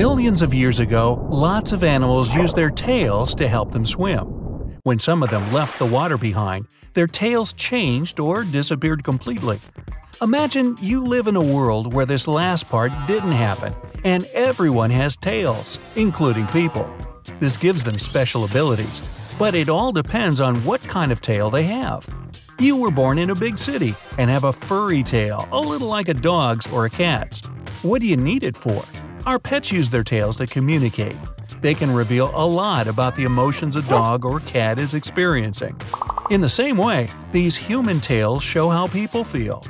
Millions of years ago, lots of animals used their tails to help them swim. When some of them left the water behind, their tails changed or disappeared completely. Imagine you live in a world where this last part didn't happen, and everyone has tails, including people. This gives them special abilities, but it all depends on what kind of tail they have. You were born in a big city and have a furry tail, a little like a dog's or a cat's. What do you need it for? Our pets use their tails to communicate. They can reveal a lot about the emotions a dog or cat is experiencing. In the same way, these human tails show how people feel.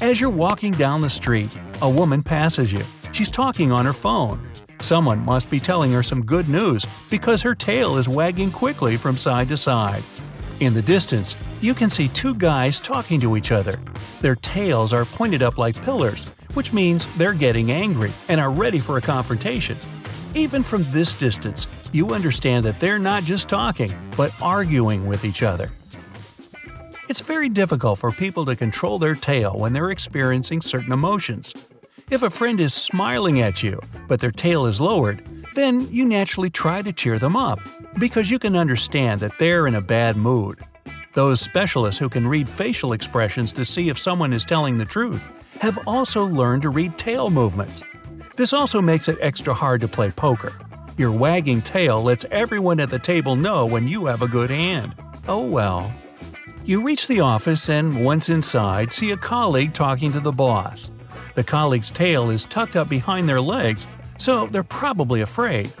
As you're walking down the street, a woman passes you. She's talking on her phone. Someone must be telling her some good news because her tail is wagging quickly from side to side. In the distance, you can see two guys talking to each other. Their tails are pointed up like pillars, which means they're getting angry and are ready for a confrontation. Even from this distance, you understand that they're not just talking, but arguing with each other. It's very difficult for people to control their tail when they're experiencing certain emotions. If a friend is smiling at you, but their tail is lowered, then you naturally try to cheer them up, because you can understand that they're in a bad mood. Those specialists who can read facial expressions to see if someone is telling the truth have also learned to read tail movements. This also makes it extra hard to play poker. Your wagging tail lets everyone at the table know when you have a good hand. Oh well. You reach the office and, once inside, see a colleague talking to the boss. The colleague's tail is tucked up behind their legs, so they're probably afraid.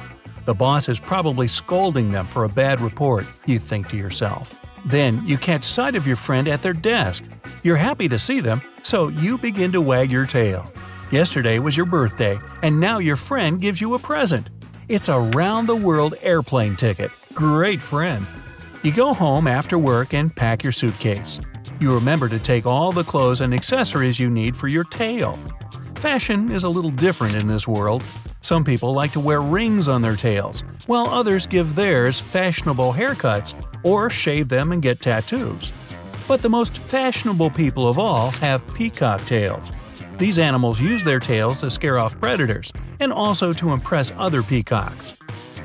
The boss is probably scolding them for a bad report, you think to yourself. Then you catch sight of your friend at their desk. You're happy to see them, so you begin to wag your tail. Yesterday was your birthday, and now your friend gives you a present. It's a round the world airplane ticket. Great friend. You go home after work and pack your suitcase. You remember to take all the clothes and accessories you need for your tail. Fashion is a little different in this world. Some people like to wear rings on their tails, while others give theirs fashionable haircuts or shave them and get tattoos. But the most fashionable people of all have peacock tails. These animals use their tails to scare off predators and also to impress other peacocks.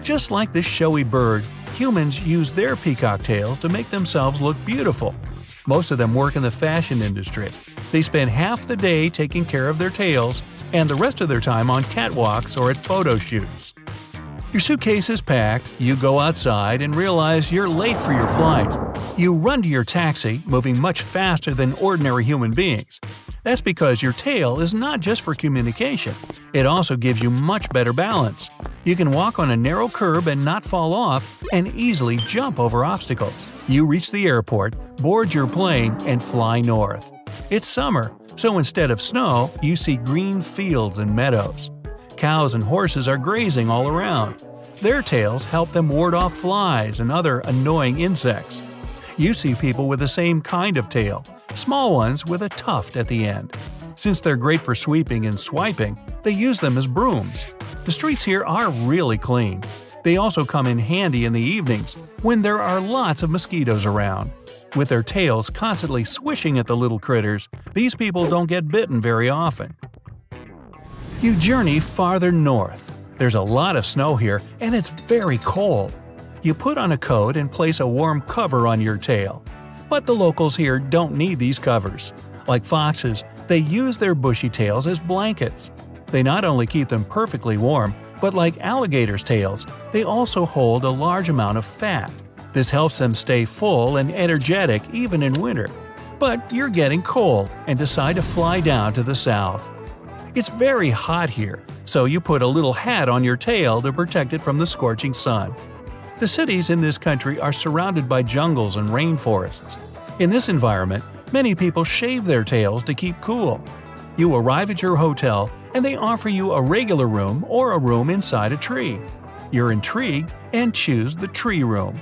Just like this showy bird, humans use their peacock tails to make themselves look beautiful. Most of them work in the fashion industry. They spend half the day taking care of their tails and the rest of their time on catwalks or at photo shoots. Your suitcase is packed, you go outside and realize you're late for your flight. You run to your taxi, moving much faster than ordinary human beings. That's because your tail is not just for communication, it also gives you much better balance. You can walk on a narrow curb and not fall off, and easily jump over obstacles. You reach the airport, board your plane, and fly north. It's summer, so instead of snow, you see green fields and meadows. Cows and horses are grazing all around. Their tails help them ward off flies and other annoying insects. You see people with the same kind of tail, small ones with a tuft at the end. Since they're great for sweeping and swiping, they use them as brooms. The streets here are really clean. They also come in handy in the evenings, when there are lots of mosquitoes around. With their tails constantly swishing at the little critters, these people don't get bitten very often. You journey farther north. There's a lot of snow here, and it's very cold. You put on a coat and place a warm cover on your tail. But the locals here don't need these covers. Like foxes, they use their bushy tails as blankets. They not only keep them perfectly warm, but like alligators' tails, they also hold a large amount of fat. This helps them stay full and energetic even in winter. But you're getting cold and decide to fly down to the south. It's very hot here, so you put a little hat on your tail to protect it from the scorching sun. The cities in this country are surrounded by jungles and rainforests. In this environment, many people shave their tails to keep cool. You arrive at your hotel and they offer you a regular room or a room inside a tree. You're intrigued and choose the tree room.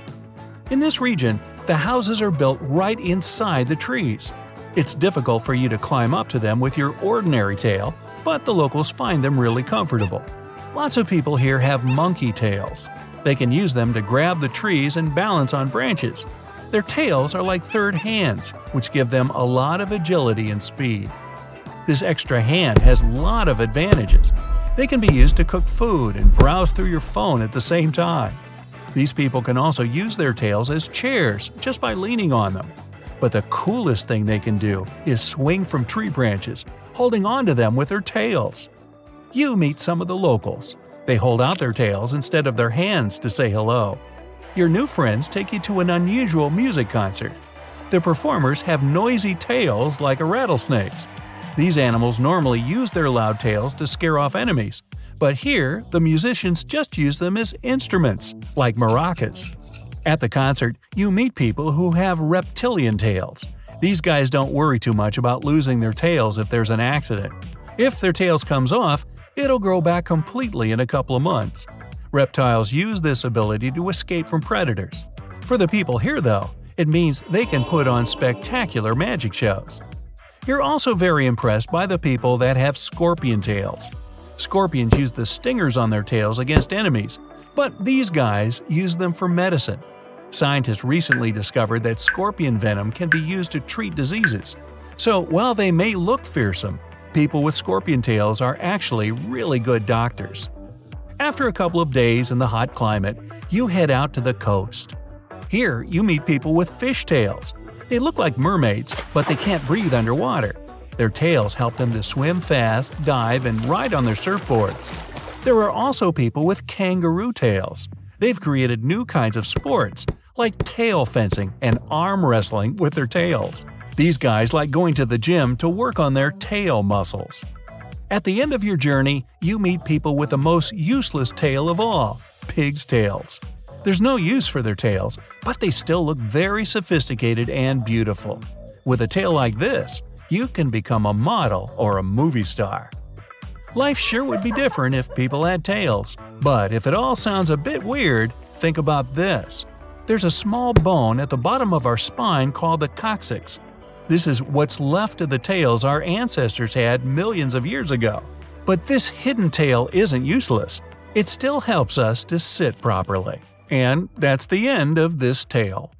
In this region, the houses are built right inside the trees. It's difficult for you to climb up to them with your ordinary tail, but the locals find them really comfortable. Lots of people here have monkey tails. They can use them to grab the trees and balance on branches. Their tails are like third hands, which give them a lot of agility and speed. This extra hand has a lot of advantages. They can be used to cook food and browse through your phone at the same time. These people can also use their tails as chairs just by leaning on them. But the coolest thing they can do is swing from tree branches, holding onto them with their tails. You meet some of the locals. They hold out their tails instead of their hands to say hello. Your new friends take you to an unusual music concert. The performers have noisy tails like a rattlesnake's. These animals normally use their loud tails to scare off enemies, but here the musicians just use them as instruments, like maracas. At the concert, you meet people who have reptilian tails. These guys don't worry too much about losing their tails if there's an accident. If their tails comes off, it'll grow back completely in a couple of months. Reptiles use this ability to escape from predators. For the people here, though, it means they can put on spectacular magic shows. You're also very impressed by the people that have scorpion tails. Scorpions use the stingers on their tails against enemies, but these guys use them for medicine. Scientists recently discovered that scorpion venom can be used to treat diseases. So while they may look fearsome, people with scorpion tails are actually really good doctors. After a couple of days in the hot climate, you head out to the coast. Here, you meet people with fish tails. They look like mermaids, but they can't breathe underwater. Their tails help them to swim fast, dive, and ride on their surfboards. There are also people with kangaroo tails. They've created new kinds of sports, like tail fencing and arm wrestling with their tails. These guys like going to the gym to work on their tail muscles. At the end of your journey, you meet people with the most useless tail of all pig's tails. There's no use for their tails, but they still look very sophisticated and beautiful. With a tail like this, you can become a model or a movie star. Life sure would be different if people had tails, but if it all sounds a bit weird, think about this. There's a small bone at the bottom of our spine called the coccyx. This is what's left of the tails our ancestors had millions of years ago. But this hidden tail isn't useless. It still helps us to sit properly. And that's the end of this tale.